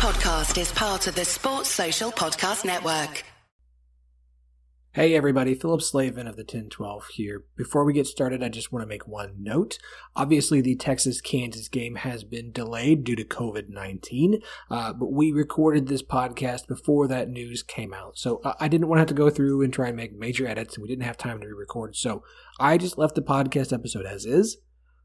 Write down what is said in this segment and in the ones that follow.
podcast is part of the Sports Social Podcast Network. Hey everybody, Phillip Slavin of the 1012 here. Before we get started, I just want to make one note. Obviously, the Texas Kansas game has been delayed due to COVID 19, uh, but we recorded this podcast before that news came out. So uh, I didn't want to have to go through and try and make major edits, and we didn't have time to re record. So I just left the podcast episode as is.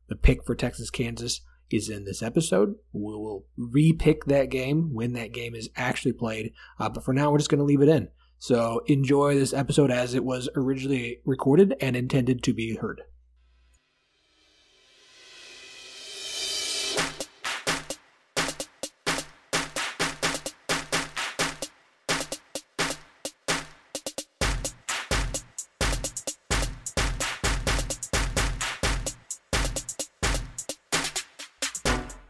The pick for Texas Kansas is in this episode. We will repick that game when that game is actually played, uh, but for now, we're just going to leave it in. So enjoy this episode as it was originally recorded and intended to be heard.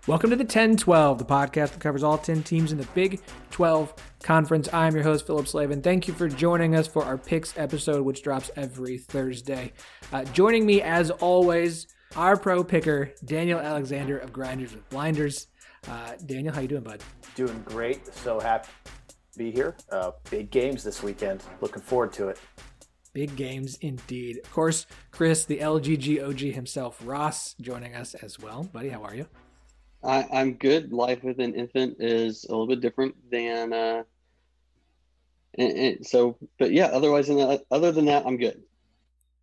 Welcome to the 10 12, the podcast that covers all 10 teams in the Big 12 Conference. I'm your host, Phillip Slavin. Thank you for joining us for our picks episode, which drops every Thursday. Uh, joining me, as always, our pro picker, Daniel Alexander of Grinders with Blinders. Uh, Daniel, how you doing, bud? Doing great. So happy to be here. Uh, big games this weekend. Looking forward to it. Big games indeed. Of course, Chris, the LGG OG himself, Ross, joining us as well. Buddy, how are you? I, I'm good. Life with an infant is a little bit different than, uh, and, and so, but yeah. Otherwise, than that, other than that, I'm good.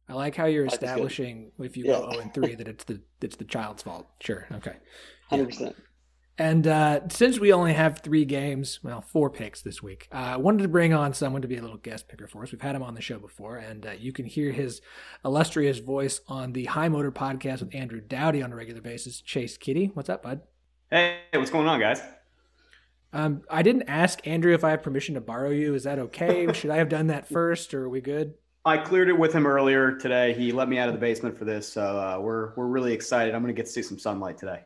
I like how you're establishing if you yeah. go 0 and 3 that it's the it's the child's fault. Sure. Okay. Hundred yeah. percent. And uh, since we only have three games, well, four picks this week, uh, I wanted to bring on someone to be a little guest picker for us. We've had him on the show before, and uh, you can hear his illustrious voice on the High Motor podcast with Andrew Dowdy on a regular basis. Chase Kiddy, what's up, bud? Hey, what's going on, guys? Um, I didn't ask Andrew if I have permission to borrow you. Is that okay? Should I have done that first, or are we good? I cleared it with him earlier today. He let me out of the basement for this, so uh, we're we're really excited. I'm going to get to see some sunlight today.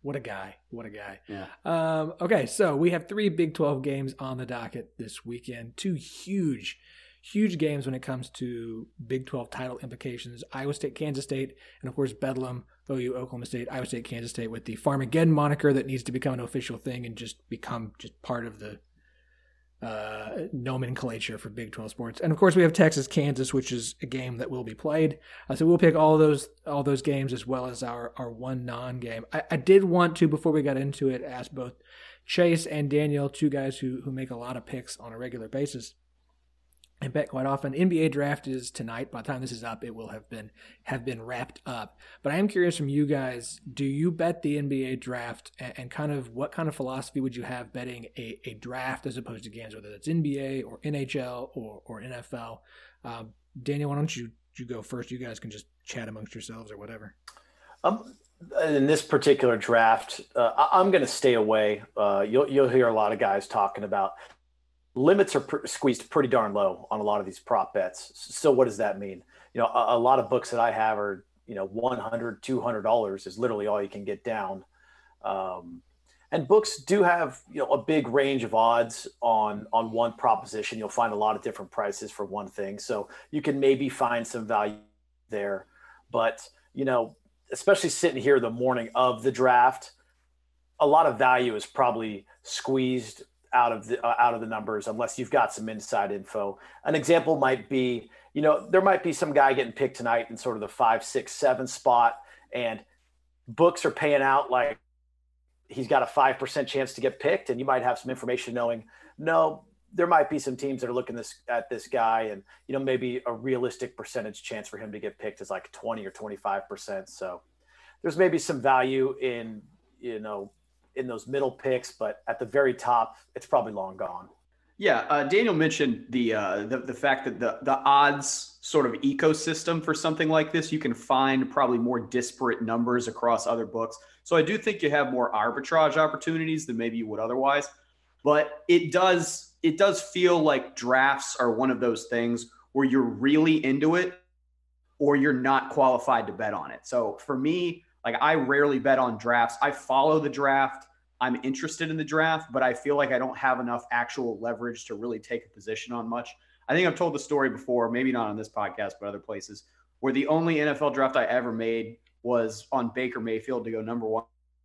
What a guy! What a guy! Yeah. Um, okay, so we have three Big 12 games on the docket this weekend. Two huge, huge games when it comes to Big 12 title implications. Iowa State, Kansas State, and of course Bedlam OU, Oklahoma State, Iowa State, Kansas State with the Farmageddon moniker that needs to become an official thing and just become just part of the uh, nomenclature for Big 12 sports. And of course, we have Texas, Kansas, which is a game that will be played. Uh, so we'll pick all those all those games as well as our our one non game. I, I did want to before we got into it ask both Chase and Daniel, two guys who who make a lot of picks on a regular basis I bet quite often. NBA draft is tonight. By the time this is up, it will have been have been wrapped up. But I am curious from you guys: Do you bet the NBA draft, and, and kind of what kind of philosophy would you have betting a, a draft as opposed to games, whether it's NBA or NHL or or NFL? Um, Daniel, why don't you you go first? You guys can just chat amongst yourselves or whatever. Um, in this particular draft, uh, I'm going to stay away. Uh, you'll you'll hear a lot of guys talking about limits are pr- squeezed pretty darn low on a lot of these prop bets. So what does that mean? You know, a, a lot of books that I have are, you know, 100, 200 dollars is literally all you can get down. Um, and books do have, you know, a big range of odds on, on one proposition. You'll find a lot of different prices for one thing. So you can maybe find some value there, but you know, especially sitting here the morning of the draft, a lot of value is probably squeezed out of the uh, out of the numbers unless you've got some inside info. An example might be, you know, there might be some guy getting picked tonight in sort of the five, six, seven spot, and books are paying out like he's got a five percent chance to get picked, and you might have some information knowing no. There might be some teams that are looking this at this guy, and you know maybe a realistic percentage chance for him to get picked is like twenty or twenty five percent. So there's maybe some value in you know in those middle picks, but at the very top, it's probably long gone. Yeah, uh, Daniel mentioned the, uh, the the fact that the the odds sort of ecosystem for something like this, you can find probably more disparate numbers across other books. So I do think you have more arbitrage opportunities than maybe you would otherwise. But it does it does feel like drafts are one of those things where you're really into it or you're not qualified to bet on it. So for me, like I rarely bet on drafts. I follow the draft I'm interested in the draft, but I feel like I don't have enough actual leverage to really take a position on much. I think I've told the story before, maybe not on this podcast, but other places, where the only NFL draft I ever made was on Baker Mayfield to go number one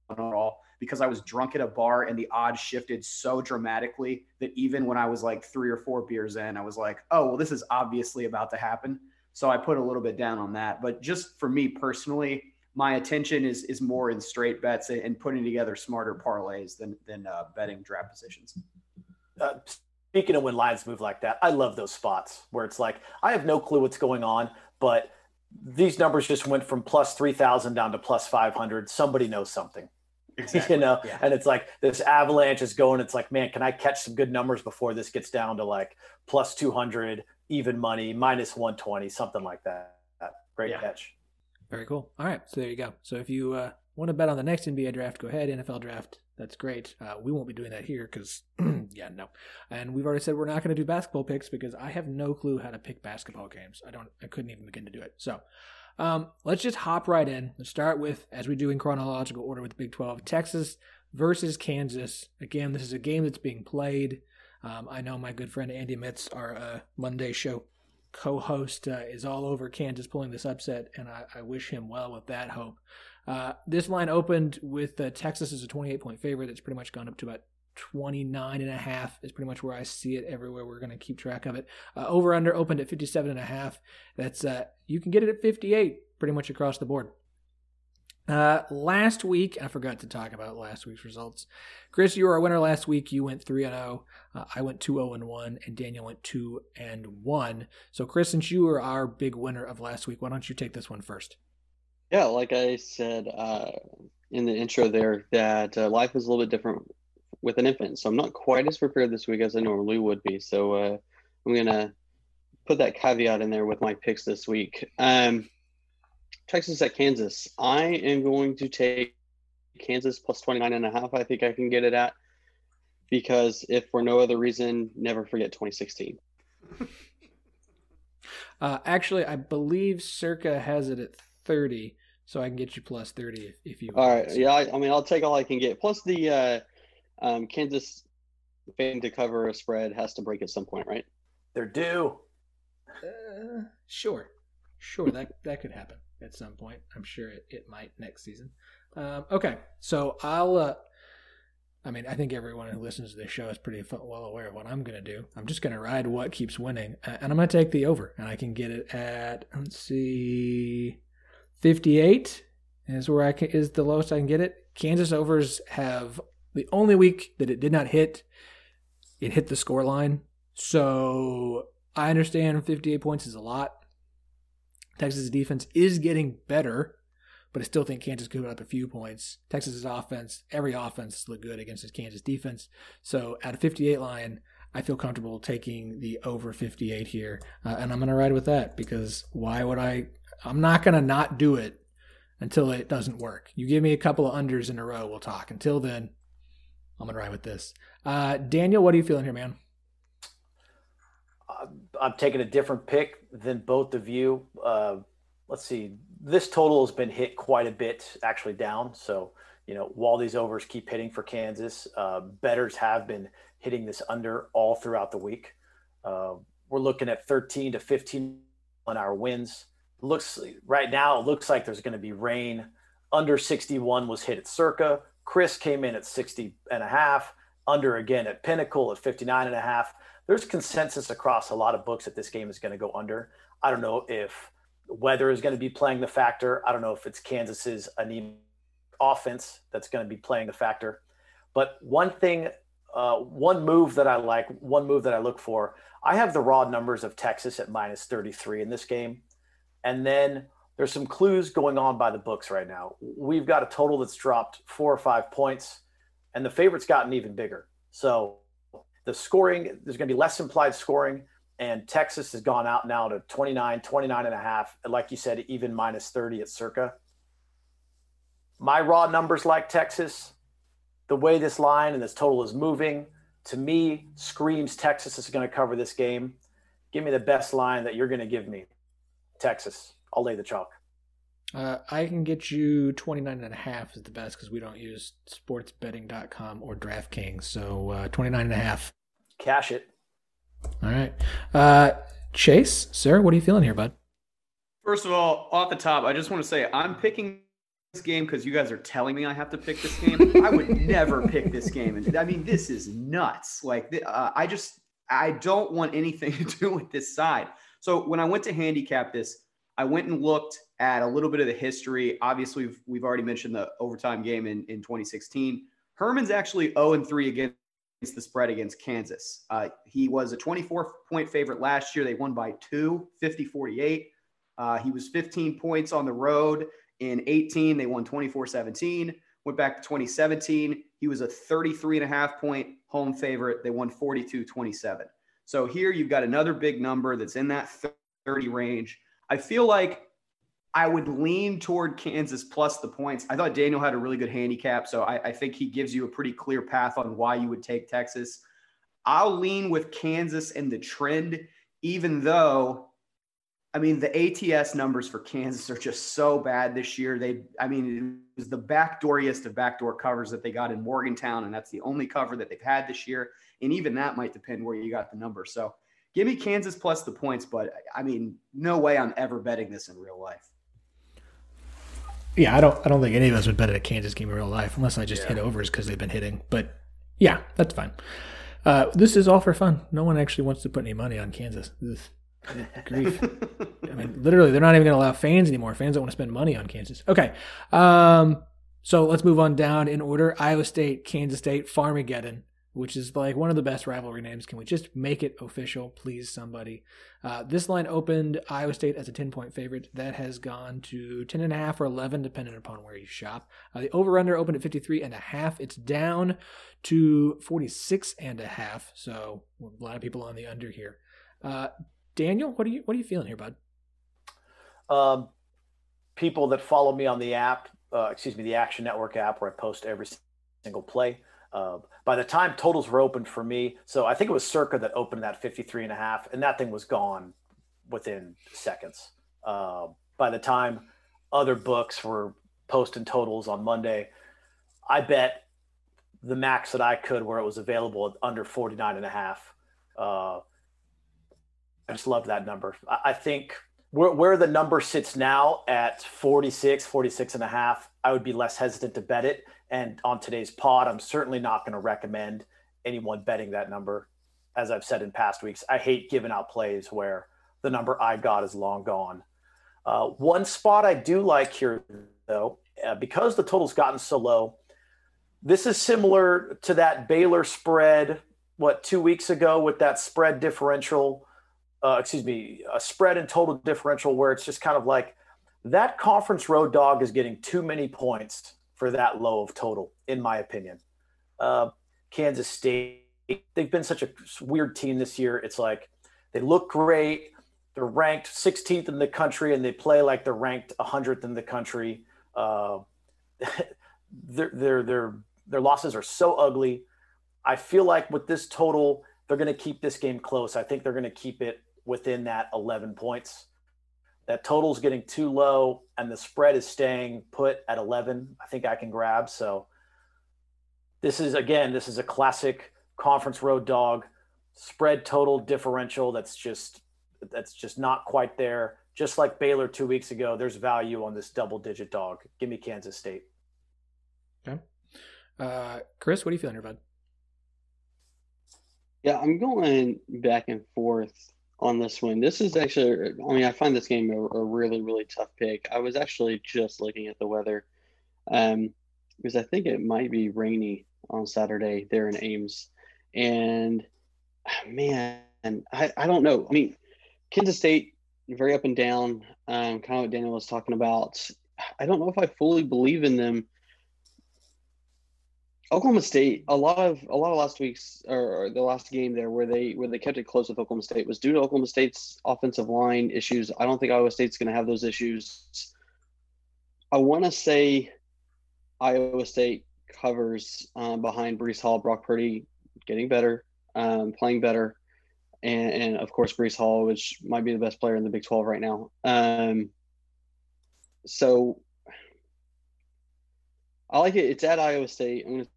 overall because I was drunk at a bar and the odds shifted so dramatically that even when I was like three or four beers in, I was like, oh, well, this is obviously about to happen. So I put a little bit down on that. But just for me personally, my attention is is more in straight bets and putting together smarter parlays than than uh, betting draft positions. Uh, speaking of when lines move like that, I love those spots where it's like I have no clue what's going on, but these numbers just went from plus three thousand down to plus five hundred. Somebody knows something. Exactly. you know, yeah. and it's like this avalanche is going. It's like, man, can I catch some good numbers before this gets down to like plus 200, even money, minus 120, something like that. Great yeah. catch. Very cool. All right, so there you go. So if you uh, want to bet on the next NBA draft, go ahead. NFL draft, that's great. Uh, we won't be doing that here because, yeah, no. And we've already said we're not going to do basketball picks because I have no clue how to pick basketball games. I don't. I couldn't even begin to do it. So. Um, let's just hop right in. Let's start with, as we do in chronological order with Big 12, Texas versus Kansas. Again, this is a game that's being played. Um, I know my good friend Andy Mitz, our uh, Monday show co-host uh, is all over Kansas pulling this upset, and I, I wish him well with that hope. Uh, this line opened with uh, Texas as a 28 point favorite. It's pretty much gone up to about 29 and a half is pretty much where I see it everywhere. We're going to keep track of it. Uh, over under opened at 57 and a half. That's uh, you can get it at 58 pretty much across the board. Uh, last week, I forgot to talk about last week's results. Chris, you were a winner last week. You went 3 and 0. Uh, I went 2 0 and 1, and Daniel went 2 and 1. So, Chris, since you were our big winner of last week, why don't you take this one first? Yeah, like I said uh, in the intro there, that uh, life is a little bit different with an infant. So, I'm not quite as prepared this week as I normally would be. So, uh, I'm going to put that caveat in there with my picks this week. Um, Texas at Kansas. I am going to take Kansas plus 29 and a half. I think I can get it at because if for no other reason, never forget 2016. uh, actually, I believe Circa has it at 30, so I can get you plus 30 if, if you. All right. Yeah. I, I, mean, I'll take all I can get. Plus the uh, um, Kansas fan to cover a spread has to break at some point, right? They're due. Uh, sure. Sure. that, that could happen at some point. I'm sure it, it might next season. Um, okay, so I'll. Uh, I mean, I think everyone who listens to this show is pretty well aware of what I'm going to do. I'm just going to ride what keeps winning, and I'm going to take the over, and I can get it at let's see, 58 is where I can, is the lowest I can get it. Kansas overs have the only week that it did not hit, it hit the score line. So I understand 58 points is a lot. Texas' defense is getting better, but I still think Kansas could put up a few points. Texas' offense, every offense looked good against this Kansas defense. So at a 58 line, I feel comfortable taking the over 58 here, uh, and I'm going to ride with that because why would I? I'm not going to not do it until it doesn't work. You give me a couple of unders in a row, we'll talk. Until then, I'm going to ride with this. Uh, Daniel, what are you feeling here, man? I'm taking a different pick than both of you. Uh, let's see. This total has been hit quite a bit, actually down. So, you know, while these overs keep hitting for Kansas, uh, betters have been hitting this under all throughout the week. Uh, we're looking at 13 to 15 on our wins. Looks right now, it looks like there's going to be rain. Under 61 was hit at Circa. Chris came in at 60 and a half. Under again at Pinnacle at 59 and a half there's consensus across a lot of books that this game is going to go under. I don't know if weather is going to be playing the factor. I don't know if it's Kansas's anemic offense that's going to be playing the factor. But one thing, uh, one move that I like, one move that I look for, I have the raw numbers of Texas at minus 33 in this game. And then there's some clues going on by the books right now. We've got a total that's dropped four or five points, and the favorite's gotten even bigger. So the scoring, there's going to be less implied scoring. And Texas has gone out now to 29, 29 and a half. And like you said, even minus 30 at circa. My raw numbers like Texas. The way this line and this total is moving, to me, screams Texas is going to cover this game. Give me the best line that you're going to give me. Texas. I'll lay the chalk. Uh, I can get you 29 and a half is the best because we don't use sportsbetting.com or DraftKings. So uh, 29 and a half. Cash it. All right. Uh, Chase, sir, what are you feeling here, bud? First of all, off the top, I just want to say I'm picking this game because you guys are telling me I have to pick this game. I would never pick this game. And I mean, this is nuts. Like, uh, I just, I don't want anything to do with this side. So when I went to handicap this, I went and looked at a little bit of the history. Obviously, we've, we've already mentioned the overtime game in, in 2016. Herman's actually 0 and 3 against the spread against Kansas. Uh, he was a 24 point favorite last year. They won by two, 50 48. Uh, he was 15 points on the road in 18. They won 24 17. Went back to 2017. He was a 33 and a half point home favorite. They won 42 27. So here you've got another big number that's in that 30 range. I feel like I would lean toward Kansas plus the points. I thought Daniel had a really good handicap, so I, I, think he gives you a pretty clear path on why you would take Texas. I'll lean with Kansas and the trend, even though, I mean, the ATS numbers for Kansas are just so bad this year. They, I mean, it was the backdooriest of backdoor covers that they got in Morgantown, and that's the only cover that they've had this year. And even that might depend where you got the number. So give me Kansas plus the points, but I mean, no way I'm ever betting this in real life. Yeah, I don't. I don't think any of us would bet at a Kansas game in real life unless I just yeah. hit overs because they've been hitting. But yeah, that's fine. Uh, this is all for fun. No one actually wants to put any money on Kansas. This, grief. I mean, literally, they're not even going to allow fans anymore. Fans don't want to spend money on Kansas. Okay. Um, so let's move on down in order. Iowa State, Kansas State, Farmageddon which is like one of the best rivalry names. Can we just make it official, please, somebody? Uh, this line opened Iowa State as a 10 point favorite. That has gone to 10.5 or 11, depending upon where you shop. Uh, the over under opened at 53 and a half. It's down to 46 and a half. So a lot of people on the under here. Uh, Daniel, what are you what are you feeling here, bud? Um, people that follow me on the app, uh, excuse me, the Action Network app, where I post every single play uh, by the time totals were opened for me, so I think it was Circa that opened that 53 and a half, and that thing was gone within seconds. Uh, by the time other books were posting totals on Monday, I bet the max that I could where it was available at under 49 and a half. Uh, I just love that number. I, I think where, where the number sits now at 46, 46 and a half, I would be less hesitant to bet it and on today's pod, I'm certainly not going to recommend anyone betting that number. As I've said in past weeks, I hate giving out plays where the number I've got is long gone. Uh, one spot I do like here, though, uh, because the total's gotten so low, this is similar to that Baylor spread, what, two weeks ago with that spread differential, uh, excuse me, a spread and total differential where it's just kind of like that conference road dog is getting too many points for that low of total, in my opinion. Uh, Kansas State, they've been such a weird team this year. It's like they look great. They're ranked 16th in the country and they play like they're ranked 100th in the country. Uh, their, their, their, their losses are so ugly. I feel like with this total, they're going to keep this game close. I think they're going to keep it within that 11 points. That total's getting too low and the spread is staying put at 11 i think i can grab. So this is again this is a classic conference road dog. Spread total differential that's just that's just not quite there. Just like baylor two weeks ago there's value on this double digit dog. Give me kansas state. Okay. Uh, chris what are you feeling here bud? Yeah i'm going back and forth on this one. This is actually, I mean, I find this game a, a really, really tough pick. I was actually just looking at the weather um, because I think it might be rainy on Saturday there in Ames. And man, I, I don't know. I mean, Kansas State, very up and down, um, kind of what Daniel was talking about. I don't know if I fully believe in them Oklahoma State, a lot of a lot of last week's or, the last game there where they where they kept it close with Oklahoma State was due to Oklahoma State's offensive line issues. I don't think Iowa State's going to have those issues. I want to say Iowa State covers um, behind Breece Hall, Brock Purdy getting better, um, playing better, and, and, of course Breece Hall, which might be the best player in the Big Twelve right now. Um, so I like it. It's at Iowa State. I'm going to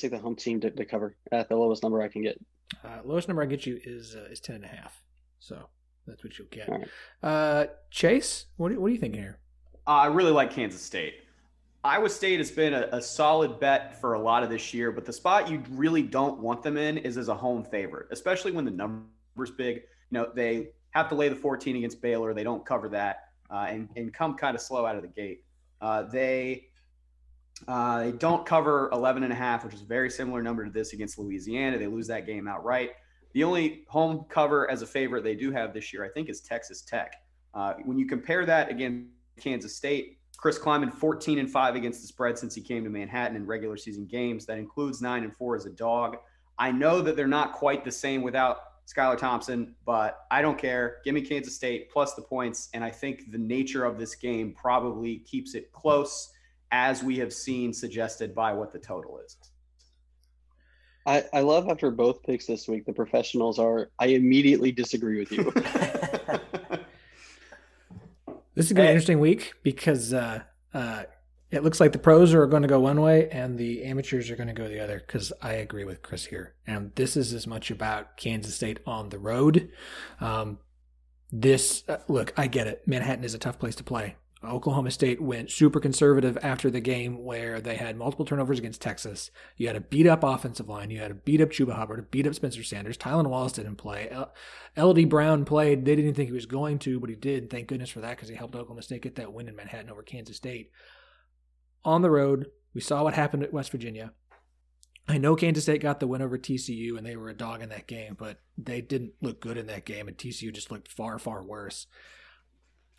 take the home team to, to cover at the lowest number I can get. Uh, lowest number I get you is uh, is ten and a half. So that's what you'll get. Right. Uh, Chase, what, do, what are you think here? Uh, I really like Kansas State. Iowa State has been a, a, solid bet for a lot of this year, but the spot you really don't want them in is as a home favorite, especially when the number's big. You know, they have to lay the 14 against Baylor. They don't cover that uh, and, and come kind of slow out of the gate. Uh, they uh, they don't cover 11 and a half, which is a very similar number to this against Louisiana. They lose that game outright. The only home cover as a favorite they do have this year, I think, is Texas Tech. Uh, when you compare that against Kansas State, Chris Klieman 14 and 5 against the spread since he came to Manhattan in regular season games. That includes 9 and 4 as a dog. I know that they're not quite the same without Skylar Thompson, but I don't care. Give me Kansas State plus the points. And I think the nature of this game probably keeps it close, as we have seen suggested by what the total is. I, I love after both picks this week, the professionals are, I immediately disagree with you. This is going to be an interesting week because uh, uh, it looks like the pros are going to go one way and the amateurs are going to go the other. Because I agree with Chris here, and this is as much about Kansas State on the road. Um, this uh, look, I get it. Manhattan is a tough place to play. Oklahoma State went super conservative after the game where they had multiple turnovers against Texas. You had a beat up offensive line. You had a beat up Chuba Hubbard, a beat up Spencer Sanders. Tylan Wallace didn't play. LD Brown played. They didn't think he was going to, but he did. Thank goodness for that because he helped Oklahoma State get that win in Manhattan over Kansas State. On the road, we saw what happened at West Virginia. I know Kansas State got the win over TCU and they were a dog in that game, but they didn't look good in that game, and TCU just looked far, far worse.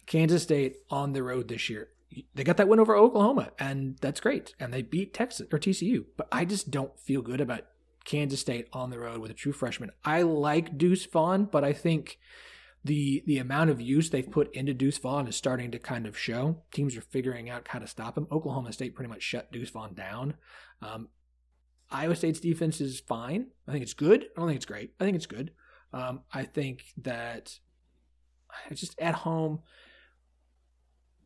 Kansas State on the road this year. They got that win over Oklahoma, and that's great. And they beat Texas or TCU. But I just don't feel good about Kansas State on the road with a true freshman. I like Deuce Vaughn, but I think the the amount of use they've put into Deuce Vaughn is starting to kind of show. Teams are figuring out how to stop him. Oklahoma State pretty much shut Deuce Vaughn down. Um, Iowa State's defense is fine. I think it's good. I don't think it's great. I think it's good. Um, I think that just at home,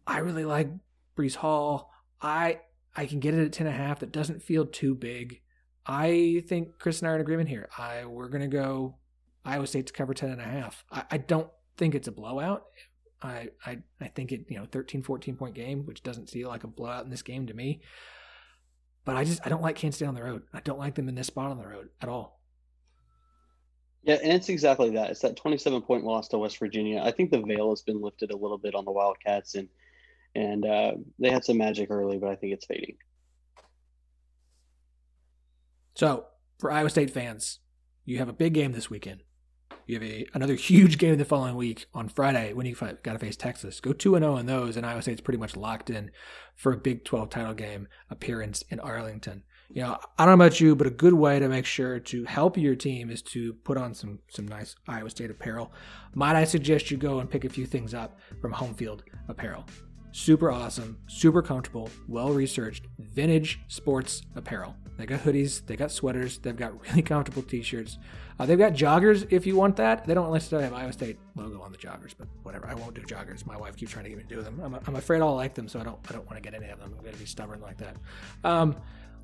I really like Breece Hall. I I can get it at ten and a half. That doesn't feel too big. I think Chris and I are in agreement here. I we're gonna go Iowa State to cover ten and a half. I, I don't think it's a blowout. I, I I think it, you know, 13, 14 point game, which doesn't feel like a blowout in this game to me. But I just I don't like Kansas State on the road. I don't like them in this spot on the road at all. Yeah, and it's exactly that. It's that 27 point loss to West Virginia. I think the veil has been lifted a little bit on the Wildcats and and uh, they had some magic early, but I think it's fading. So, for Iowa State fans, you have a big game this weekend. You have a, another huge game the following week on Friday when you got to face Texas. Go 2 0 in those, and Iowa State's pretty much locked in for a Big 12 title game appearance in Arlington. You know, I don't know about you, but a good way to make sure to help your team is to put on some some nice Iowa State apparel. Might I suggest you go and pick a few things up from Home Field Apparel? Super awesome, super comfortable, well researched, vintage sports apparel. They got hoodies, they got sweaters, they've got really comfortable t-shirts. Uh, they've got joggers if you want that. They don't necessarily have Iowa State logo on the joggers, but whatever. I won't do joggers. My wife keeps trying to get me to do them. I'm, I'm afraid I'll like them, so I don't I don't want to get any of them. I'm going to be stubborn like that. Um,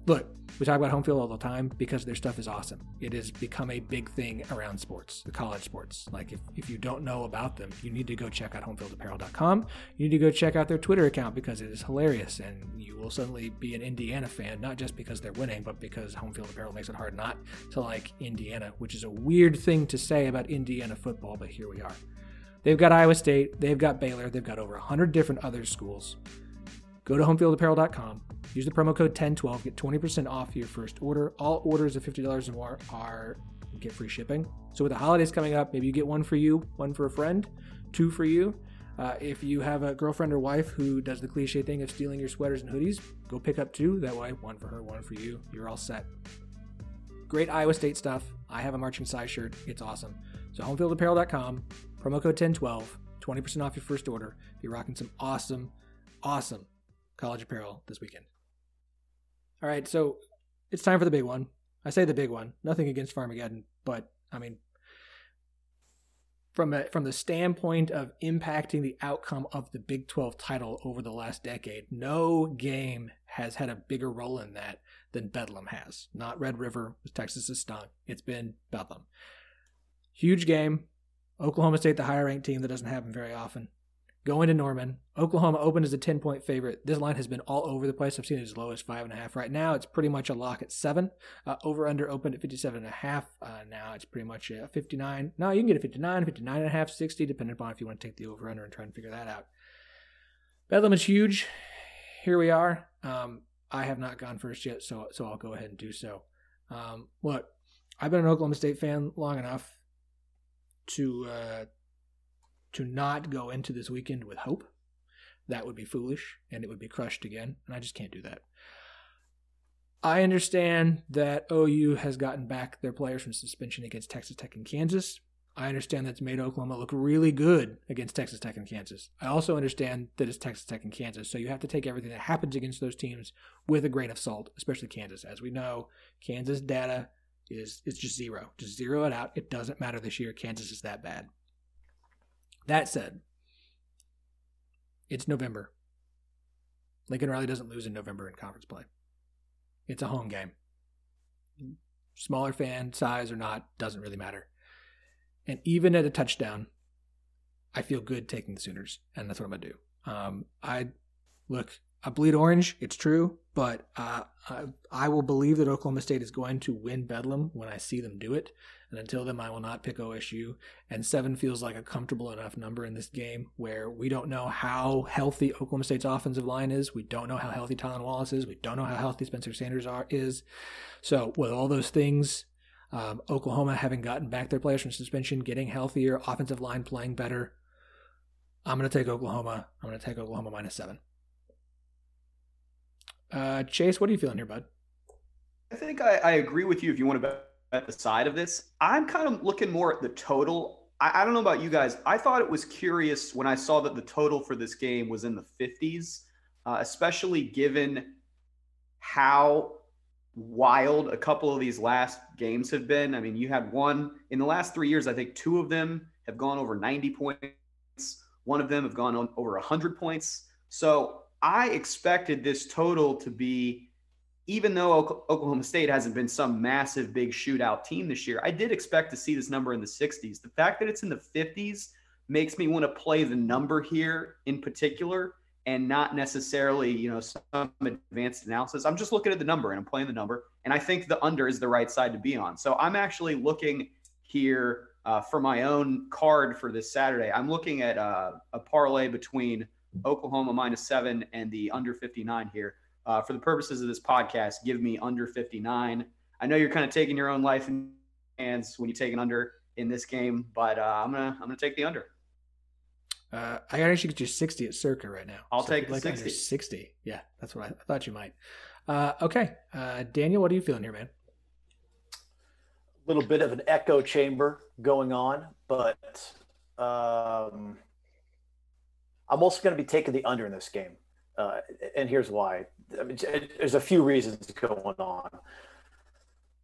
look, we talk about home field all the time because their stuff is awesome. It has become a big thing around sports, the college sports. Like if, if you don't know about them, you need to go check out homefieldapparel.com. You need to go check out their Twitter account because it is hilarious and you will suddenly be an Indiana fan, not just because they're winning, but because home field apparel makes it hard not to like Indiana, which is a weird thing to say about Indiana football, but here we are. They've got Iowa State, they've got Baylor, they've got over 100 different other schools. Go to homefieldapparel.com. Use the promo code 1012. Get 20% off your first order. All orders of $50 or more are get free shipping. So with the holidays coming up, maybe you get one for you, one for a friend, two for you. Uh, if you have a girlfriend or wife who does the cliche thing of stealing your sweaters and hoodies, go pick up two. That way, one for her, one for you. You're all set. Great Iowa State stuff. I have a marching size shirt. It's awesome. So homefieldapparel.com, promo code 1012, 20% off your first order. You're rocking some awesome, awesome college apparel this weekend. All right, so it's time for the big one. I say the big one. Nothing against Farmageddon, but I mean, from a, from the standpoint of impacting the outcome of the Big 12 title over the last decade, no game has had a bigger role in that than Bedlam has. Not Red River, Texas has stung. It's been Bedlam. Huge game. Oklahoma State, the higher ranked team that doesn't happen very often. Going to Norman, Oklahoma opened as a 10 point favorite. This line has been all over the place. I've seen it as low as five and a half. Right now, it's pretty much a lock at seven. Uh, over under opened at 57 and a half. Uh, now it's pretty much a 59. No, you can get a 59, 59 and a half, 60, depending upon if you want to take the over under and try and figure that out. Bedlam is huge. Here we are. Um, I have not gone first yet, so so I'll go ahead and do so. Um, look, I've been an Oklahoma State fan long enough to uh, to not go into this weekend with hope. That would be foolish and it would be crushed again. And I just can't do that. I understand that OU has gotten back their players from suspension against Texas Tech and Kansas. I understand that's made Oklahoma look really good against Texas Tech and Kansas. I also understand that it's Texas Tech and Kansas, so you have to take everything that happens against those teams with a grain of salt, especially Kansas. As we know, Kansas data is is just zero. Just zero it out. It doesn't matter this year. Kansas is that bad. That said, it's November. Lincoln Riley doesn't lose in November in conference play. It's a home game. Smaller fan size or not doesn't really matter. And even at a touchdown, I feel good taking the Sooners, and that's what I'm gonna do. Um, I look, I bleed orange. It's true, but uh, I, I, will believe that Oklahoma State is going to win Bedlam when I see them do it. And until then, I will not pick OSU. And seven feels like a comfortable enough number in this game where we don't know how healthy Oklahoma State's offensive line is. We don't know how healthy Tylan Wallace is. We don't know how healthy Spencer Sanders are is. So with all those things, um, Oklahoma having gotten back their players from suspension, getting healthier, offensive line playing better, I'm going to take Oklahoma. I'm going to take Oklahoma minus seven. Uh, Chase, what are you feeling here, bud? I think I, I agree with you if you want to bet the side of this. I'm kind of looking more at the total. I, I, don't know about you guys. I thought it was curious when I saw that the total for this game was in the 50s, uh, especially given how wild a couple of these last games have been. I mean, you had one in the last three years, I think two of them have gone over 90 points, one of them have gone on over 100 points. So I expected this total to be, even though Oklahoma State hasn't been some massive big shootout team this year, I did expect to see this number in the 60s. The fact that it's in the 50s makes me want to play the number here in particular and not necessarily, you know, some advanced analysis. I'm just looking at the number and I'm playing the number. And I think the under is the right side to be on. So I'm actually looking here uh, for my own card for this Saturday. I'm looking at uh, a parlay between Oklahoma minus seven and the under 59 here. Uh, for the purposes of this podcast, give me under 59. I know you're kind of taking your own life in hands when you take an under in this game, but uh, I'm gonna I'm gonna take the under. Uh, I got to actually get you 60 at Circa right now. I'll so take like 60. 60. Yeah, that's what I, I thought you might. Uh, okay, uh, Daniel, what are you feeling here, man? A little bit of an echo chamber going on, but um, I'm also going to be taking the under in this game. Uh, and here's why. I mean, there's a few reasons going on.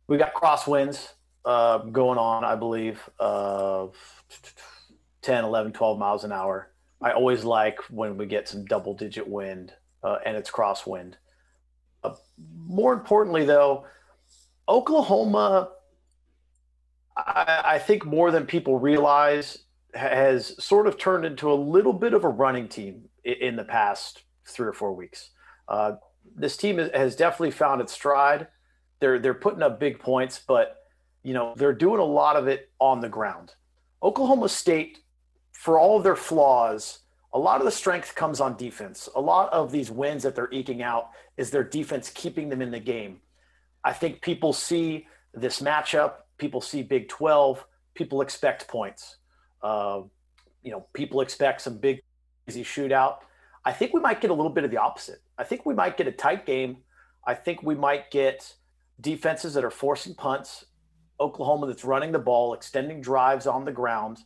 We got crosswinds uh, going on, I believe, of 10, 11, 12 miles an hour. I always like when we get some double digit wind uh, and it's crosswind. Uh, more importantly, though, Oklahoma, I, I think more than people realize, has sort of turned into a little bit of a running team in the past three or four weeks. Uh, this team has definitely found its stride. They're they're putting up big points, but you know they're doing a lot of it on the ground. Oklahoma State, for all of their flaws, a lot of the strength comes on defense. A lot of these wins that they're eking out is their defense keeping them in the game. I think people see this matchup. People see Big Twelve. People expect points. Uh, you know, people expect some big crazy shootout. I think we might get a little bit of the opposite. I think we might get a tight game. I think we might get defenses that are forcing punts, Oklahoma that's running the ball, extending drives on the ground.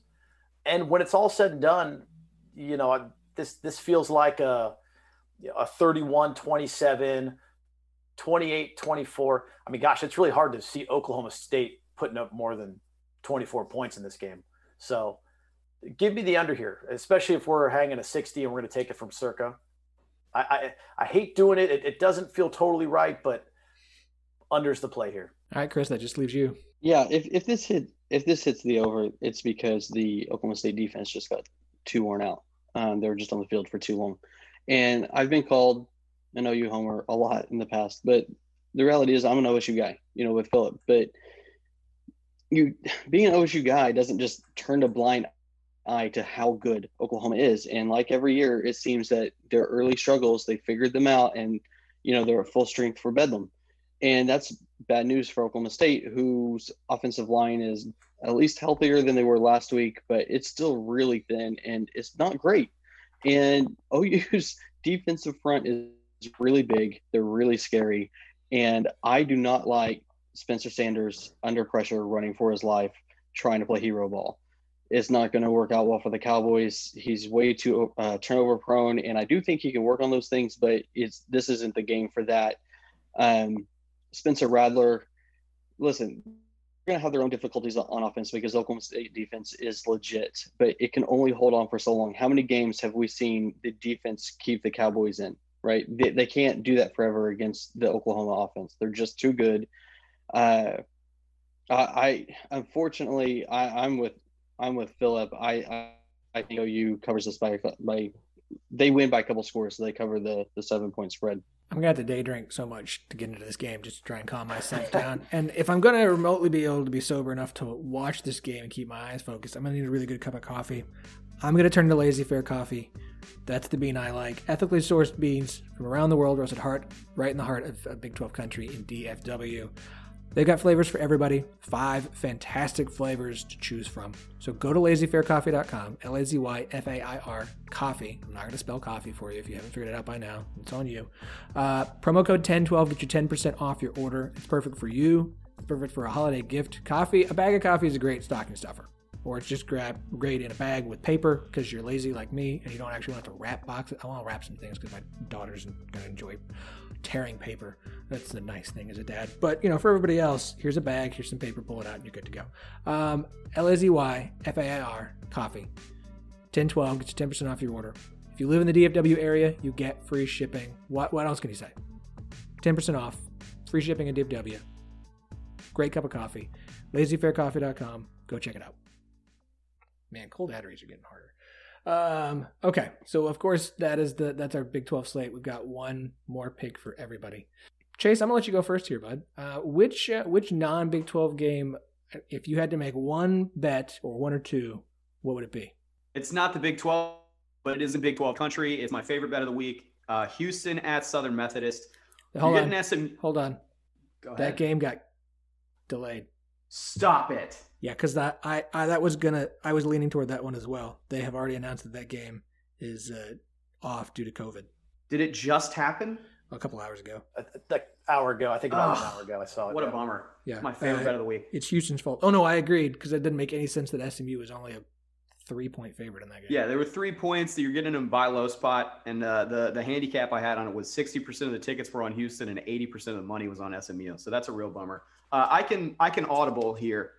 And when it's all said and done, you know, this this feels like a a 31 27 28 24. I mean, gosh, it's really hard to see Oklahoma State putting up more than 24 points in this game. So give me the under here, especially if we're hanging a 60 and we're going to take it from circa. I, I, I hate doing it. it. It doesn't feel totally right, but under's the play here. All right, Chris, that just leaves you. Yeah, if, if this hit if this hits the over, it's because the Oklahoma State defense just got too worn out. Um, they were just on the field for too long. And I've been called an OU homer a lot in the past, but the reality is I'm an OSU guy, you know, with Phillip. But you being an OSU guy doesn't just turn a blind eye to how good Oklahoma is. And like every year, it seems that their early struggles, they figured them out and, you know, they're at full strength for Bedlam. And that's bad news for Oklahoma State, whose offensive line is at least healthier than they were last week, but it's still really thin and it's not great. And OU's defensive front is really big. They're really scary. And I do not like Spencer Sanders under pressure running for his life, trying to play hero ball. It's not going to work out well for the Cowboys. He's way too uh, turnover prone, and I do think he can work on those things, but it's this isn't the game for that. Um, Spencer Rattler, listen, they're going to have their own difficulties on offense because Oklahoma State defense is legit, but it can only hold on for so long. How many games have we seen the defense keep the Cowboys in? Right, they, they can't do that forever against the Oklahoma offense. They're just too good. Uh, I, I unfortunately I, I'm with I'm with Phillip. I, I I think OU covers this by by they win by a couple scores, so they cover the the seven point spread. I'm gonna have to day drink so much to get into this game just to try and calm myself down. And if I'm gonna remotely be able to be sober enough to watch this game and keep my eyes focused, I'm gonna need a really good cup of coffee. I'm gonna turn to Lazy Fair Coffee. That's the bean I like. Ethically sourced beans from around the world, roasted heart right in the heart of, of Big 12 country in DFW. They've got flavors for everybody, five fantastic flavors to choose from. So go to lazyfaircoffee.com, L A Z Y F A I R, coffee. I'm not going to spell coffee for you if you haven't figured it out by now. It's on you. Uh, promo code 1012 get you 10% off your order. It's perfect for you, it's perfect for a holiday gift. Coffee, a bag of coffee is a great stocking stuffer. Or it's just grab great in a bag with paper because you're lazy like me and you don't actually want to wrap boxes. I want to wrap some things because my daughter's going to enjoy tearing paper. That's the nice thing as a dad. But you know, for everybody else, here's a bag, here's some paper, pull it out, and you're good to go. Um, L A Z Y F A I R coffee. 1012 gets you 10% off your order. If you live in the DFW area, you get free shipping. What what else can you say? 10% off, free shipping in DFW. Great cup of coffee. LazyFairCoffee.com. Go check it out. Man, cold batteries are getting harder. Um, okay, so of course that is the that's our Big Twelve slate. We've got one more pick for everybody. Chase, I'm gonna let you go first here, bud. Uh, which uh, which non Big Twelve game, if you had to make one bet or one or two, what would it be? It's not the Big Twelve, but it is in Big Twelve country. It's my favorite bet of the week. Uh, Houston at Southern Methodist. Hold on. SM... Hold on. Go That game got delayed. Stop it. Yeah, because that I, I that was gonna I was leaning toward that one as well. They have already announced that that game is uh, off due to COVID Did it just happen? a couple hours ago. A- Like hour ago, I think about an hour ago, I saw it. What a bummer. Yeah, My favorite Uh, bet of the week. It's Houston's fault. Oh no, I agreed because it didn't make any sense that SMU was only a three point favorite in that game. Yeah, there were three points that you're getting them buy low spot, and uh, the the handicap I had on it was 60% of the tickets were on Houston and 80% of the money was on SMU. So that's a real bummer. Uh, I can I can audible here.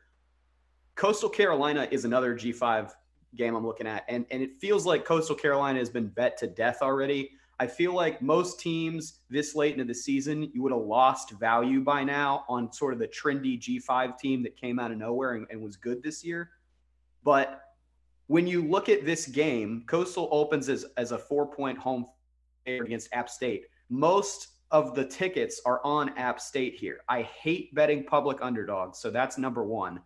Coastal Carolina is another G5 game I'm looking at, and and it feels like Coastal Carolina has been bet to death already. I feel like most teams this late into the season, you would have lost value by now on sort of the trendy G5 team that came out of nowhere and, and was good this year. But when you look at this game, Coastal opens as, as a four point home against App State. Most of the tickets are on App State here. I hate betting public underdogs, so that's number one.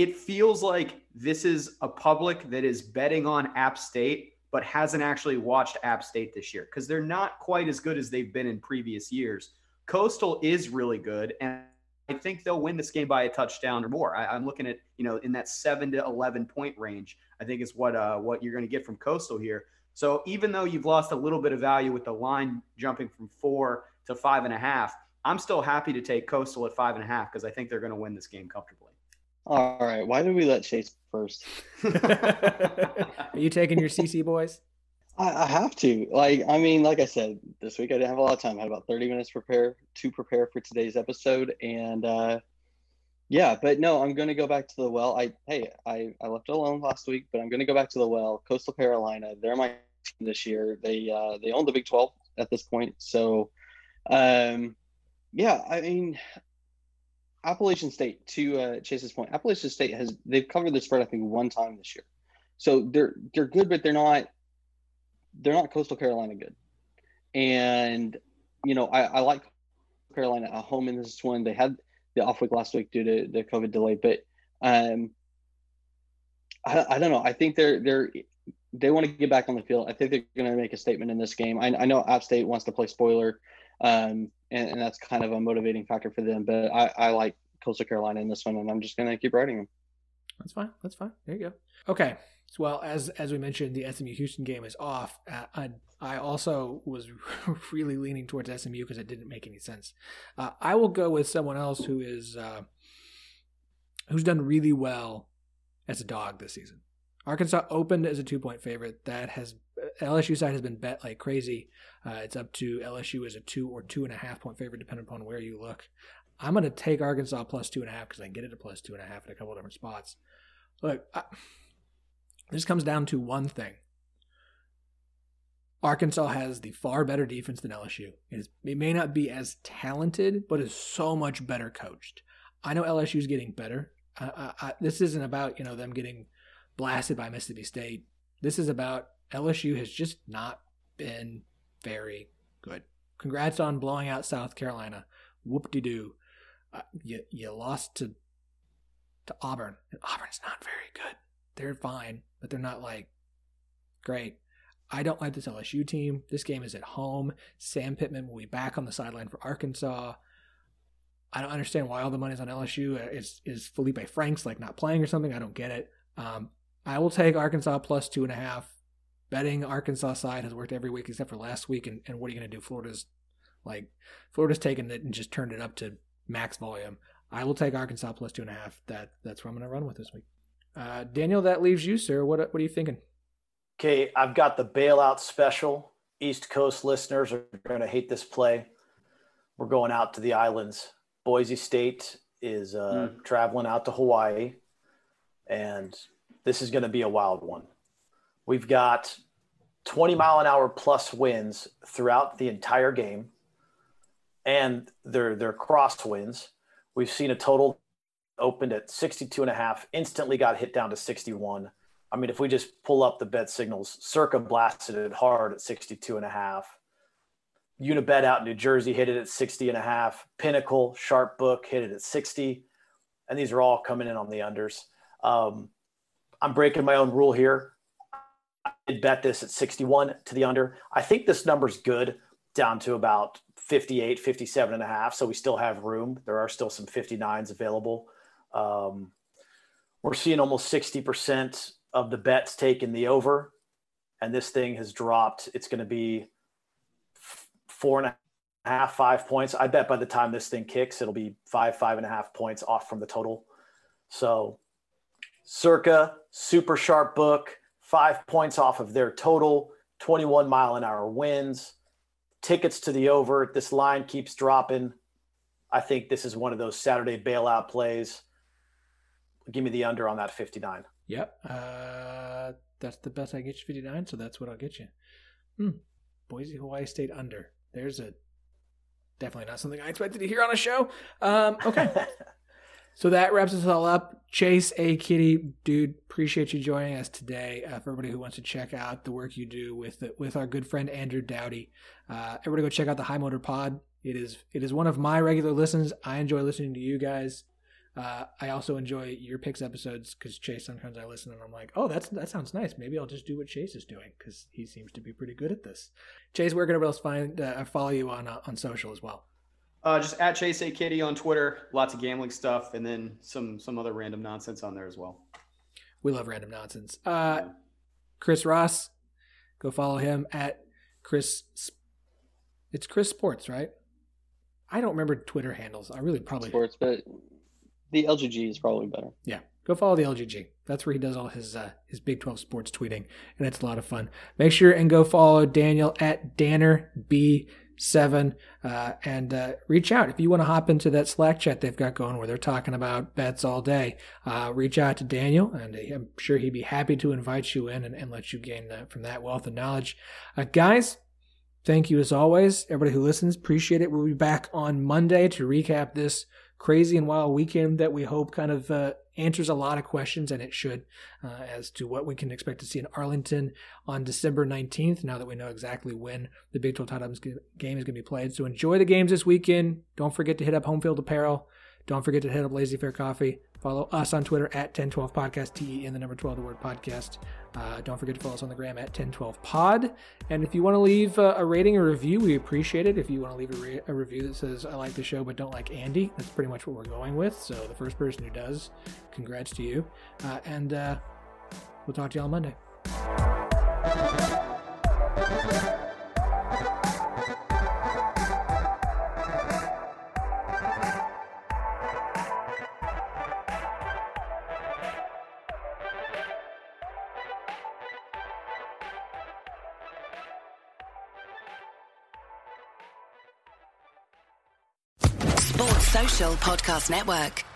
It feels like this is a public that is betting on App State, but hasn't actually watched App State this year because they're not quite as good as they've been in previous years. Coastal is really good, and I think they'll win this game by a touchdown or more. I, I'm looking at you know in that seven to eleven point range. I think is what uh, what you're going to get from Coastal here. So even though you've lost a little bit of value with the line jumping from four to five and a half, I'm still happy to take Coastal at five and a half because I think they're going to win this game comfortably. All right, why did we let Chase first? Are you taking your CC boys? I, I have to. Like, I mean, like I said, this week I didn't have a lot of time. I had about 30 minutes to prepare to prepare for today's episode. And uh yeah, but no, I'm gonna go back to the well. I hey, I, I left it alone last week, but I'm gonna go back to the well. Coastal Carolina, they're my team this year. They uh they own the Big 12 at this point. So um yeah, I mean Appalachian State, to uh, Chase's point, Appalachian State has they've covered the spread I think one time this year, so they're they're good, but they're not they're not Coastal Carolina good, and you know I, I like Carolina at home in this one. They had the off week last week due to the COVID delay, but um, I, I don't know. I think they're they're they want to get back on the field. I think they're going to make a statement in this game. I, I know App State wants to play spoiler, um, and, and, that's kind of a motivating factor for them. But I, I like Coastal Carolina in this one, and I'm just going to keep writing them. That's fine. That's fine. There you go. Okay. Well, as as we mentioned, the SMU Houston game is off. Uh, I I also was really leaning towards SMU because it didn't make any sense. Uh, I will go with someone else who is uh, who's done really well as a dog this season. Arkansas opened as a two point favorite. That has LSU side has been bet like crazy. Uh, it's up to LSU as a two or two and a half point favorite, depending upon where you look. I'm going to take Arkansas plus two and a half because I can get it to plus two and a half in a couple different spots. Look, I, this comes down to one thing. Arkansas has the far better defense than LSU. It, is, it may not be as talented, but is so much better coached. I know LSU is getting better. I, I, this isn't about you know them getting blasted by Mississippi State. This is about LSU has just not been very good. Congrats on blowing out South Carolina. Whoop de doo. Uh, you you lost to to Auburn, and Auburn's not very good. They're fine, but they're not like great. I don't like this LSU team. This game is at home. Sam Pittman will be back on the sideline for Arkansas. I don't understand why all the money's on LSU. Is is Feleipe Franks like not playing or something? I don't get it. Um, I will take Arkansas plus two and a half. Betting Arkansas side has worked every week except for last week. And, and what are you going to do? Florida's like Florida's taken it and just turned it up to max volume. I will take Arkansas plus two and a half. That that's where I'm going to run with this week. Uh, Daniel, that leaves you, sir. What what are you thinking? Okay, I've got the bailout special. East Coast listeners are going to hate this play. We're going out to the islands. Boise State is uh, mm. traveling out to Hawaii, and this is going to be a wild one. We've got 20 mile an hour plus winds throughout the entire game, and they're they're crosswinds. We've seen a total opened at 62 and a half, instantly got hit down to 61. I mean, if we just pull up the bet signals, Circa blasted it hard at 62 and a half. Unibet out in New Jersey hit it at 60 and a half. Pinnacle, Sharp Book hit it at 60. And these are all coming in on the unders. Um, I'm breaking my own rule here. I did bet this at 61 to the under. I think this number's good down to about 58, 57 and a half. So we still have room. There are still some 59s available. Um, we're seeing almost 60% of the bets taken the over. And this thing has dropped. It's going to be four and a half, five points. I bet by the time this thing kicks, it'll be five, five and a half points off from the total. So circa super sharp book, five points off of their total, 21 mile an hour winds, tickets to the over. This line keeps dropping. I think this is one of those Saturday bailout plays. Give me the under on that 59. Yep. Uh, that's the best I get you 59, so that's what I'll get you. Hmm. Boise, Hawaii State under. There's a definitely not something I expected to hear on a show. Um, okay. so that wraps us all up. Chase, a Kiddy, dude, appreciate you joining us today. Uh, for everybody who wants to check out the work you do with with our good friend Andrew Dowdy, uh, everybody go check out the High Motor Pod. It is it is one of my regular listens. I enjoy listening to you guys. Uh, I also enjoy your picks episodes because Chase sometimes I listen and I'm like, oh, that's that sounds nice. Maybe I'll just do what Chase is doing because he seems to be pretty good at this. Chase, where can everybody else find uh, follow you on uh, on social as well? Uh, just at Chase A Kiddy on Twitter. Lots of gambling stuff, and then some some other random nonsense on there as well. We love random nonsense. Uh, Chris Ross, go follow him at Chris. It's Chris Sports, right? I don't remember Twitter handles. I really probably sports, but the LGG is probably better. Yeah, go follow the LGG. That's where he does all his uh, his Big Twelve sports tweeting, and it's a lot of fun. Make sure and go follow Daniel at Danner B seven uh, and uh, reach out. If you want to hop into that slack chat they've got going where they're talking about bets all day uh, reach out to daniel and i'm sure he'd be happy to invite you in and, and let you gain from that wealth of knowledge. Uh, guys thank you as always. Everybody who listens appreciate it. We'll be back on monday to recap this crazy and wild weekend that we hope kind of uh, answers a lot of questions, and it should, uh, as to what we can expect to see in Arlington on December 19th, now that we know exactly when the Big 12 title game is going to be played. So enjoy the games this weekend. Don't forget to hit up Homefield Apparel. Don't forget to hit up Lazy Fair Coffee. Follow us on Twitter at 1012 Podcast, T E in the number 12, the word podcast. Uh, don't forget to follow us on the gram at 1012 Pod. And if you want to leave uh, a rating or review, we appreciate it. If you want to leave a, re- a, review that says, I like the show but don't like Andy, that's pretty much what we're going with. So the first person who does, congrats to you. Uh, and uh, we'll talk to you on Monday. Podcast Network.